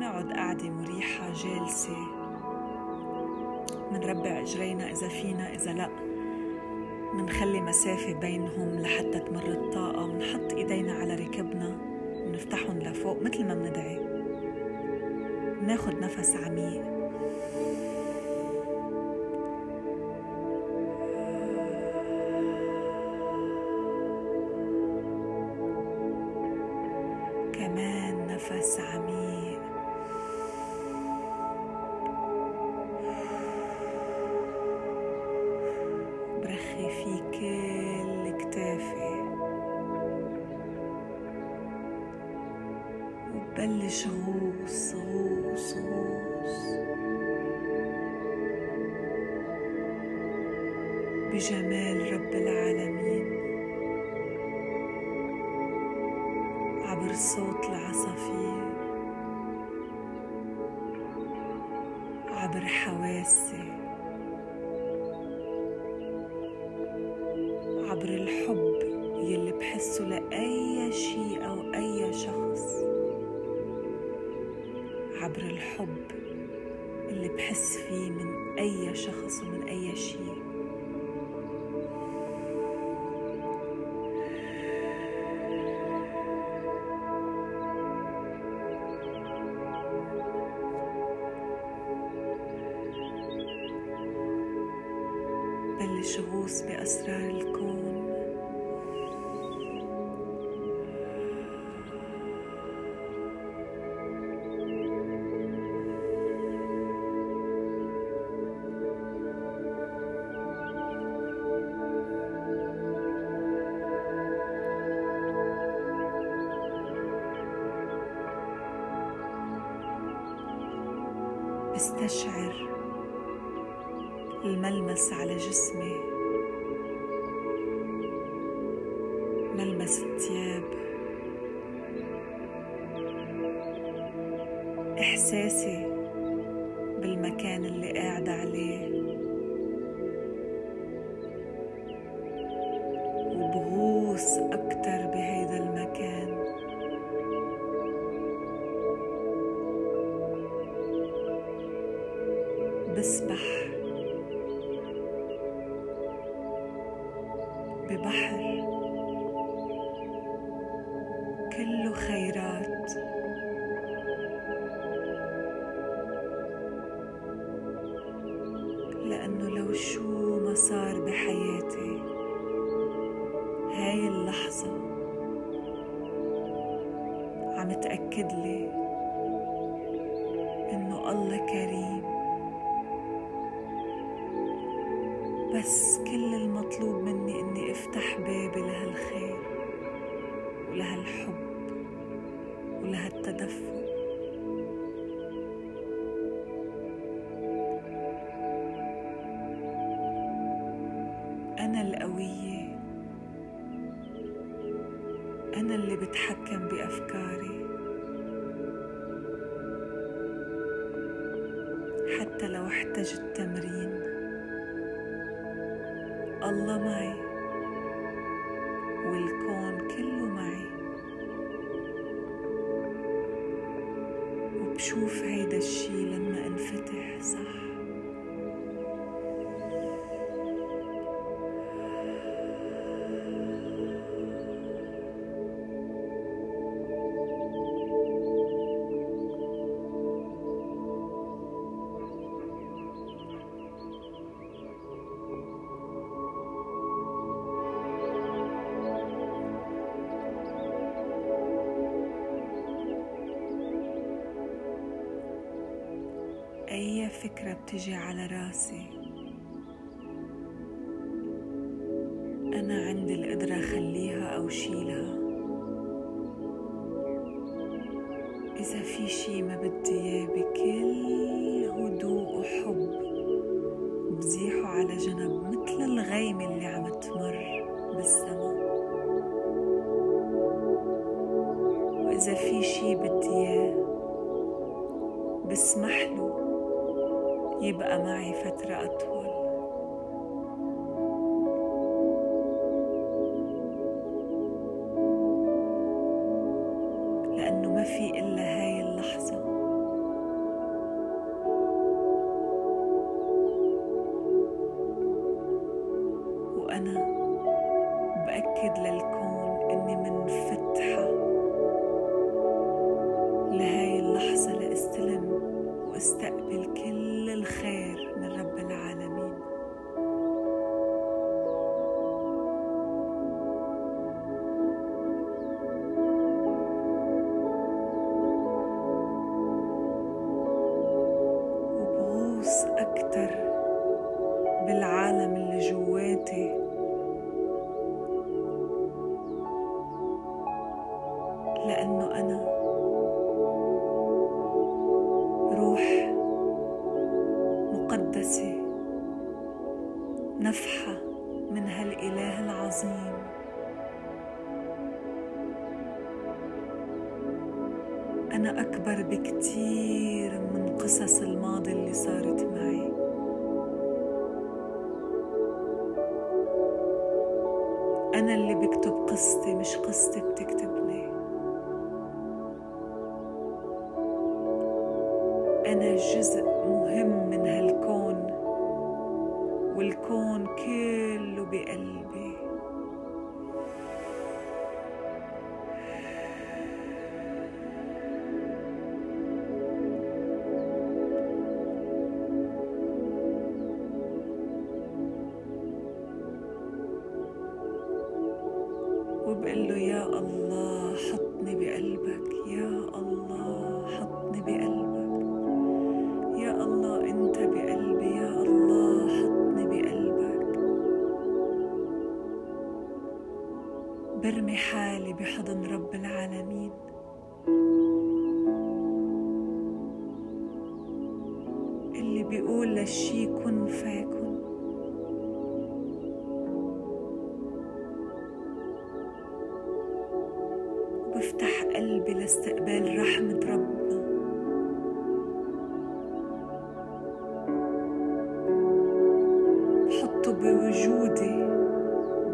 منقعد قعدة مريحة جالسة. منربع اجرينا إذا فينا إذا لا. منخلي مسافة بينهم لحتى تمر الطاقة. منحط إيدينا على ركبنا. ونفتحهم لفوق مثل ما مندعي مناخد نفس عميق. كل كتافي وبلش غوص غوص غوص بجمال رب العالمين. عبر صوت العصافير. عبر حواسي. عبر الحب يلي بحسه لأي شيء أو أي شخص. عبر الحب اللي بحس فيه من أي شخص ومن أي شيء. بلش غوص بأسرار الكون. استشعر الملمس على جسمي. ملمس الثياب إحساسي بالمكان اللي قاعد عليه. وبغوص أكتر بهيدا المكان. بسبح. ببحر. لأنه لو شو ما صار بحياتي هاي اللحظة عم تأكد لي إنه الله كريم. بس كل المطلوب مني إني أفتح بابي لهالخير ولهالحب ولهالتدفق. أنا القوية. أنا اللي بتحكم بأفكاري. حتى لو احتجت تمرين الله معي. والكون كله معي. وبشوف هيدا الشي لما انفتح صح؟ أي فكرة بتجي على راسي؟ أنا عندي القدرة خليها أو شيلها إذا في شي ما بدي إياه بكل هدوء وحب بزيحه على جنب مثل الغيمة اللي عم تمر بالسما. وإذا في شي بدي إياه بسمح له يبقى معي فترة أطول. لأنه ما في إلا هاي اللحظة. وأنا بأكد للكل لأنه أنا روح مقدسة نفحة من هالإله العظيم. أنا أكبر بكتير من قصص الماضي اللي صارت معي. أنا اللي بكتب قصتي مش قصتي بتكتبني جزء مهم من هالكون والكون كله بقلبي. بيقول للشي كن فيكن وبفتح قلبي لاستقبال رحمة ربنا. بحطه بوجودي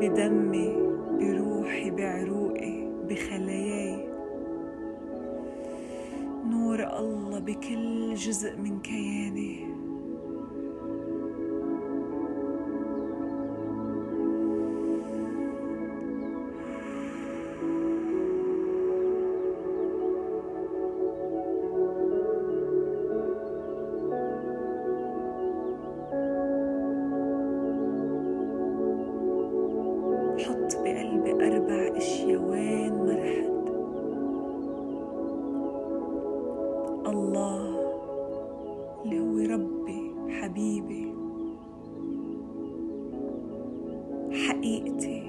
بدمي بروحي بعروقي بخلاياي. نور الله بكل جزء من كياني. أربع ما رحت الله اللي هو ربي حبيبي. حقيقتي.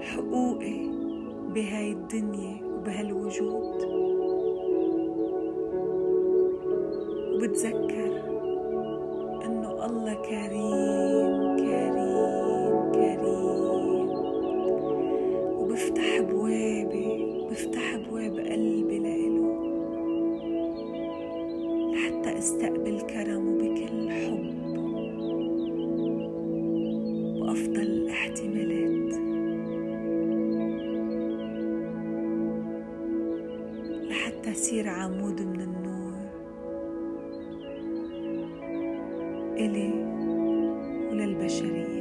حقوقي بهاي الدنيا وبهالوجود. وبتذكر إنه الله كريم. لحتى أصير عمود من النور. إلي وللبشرية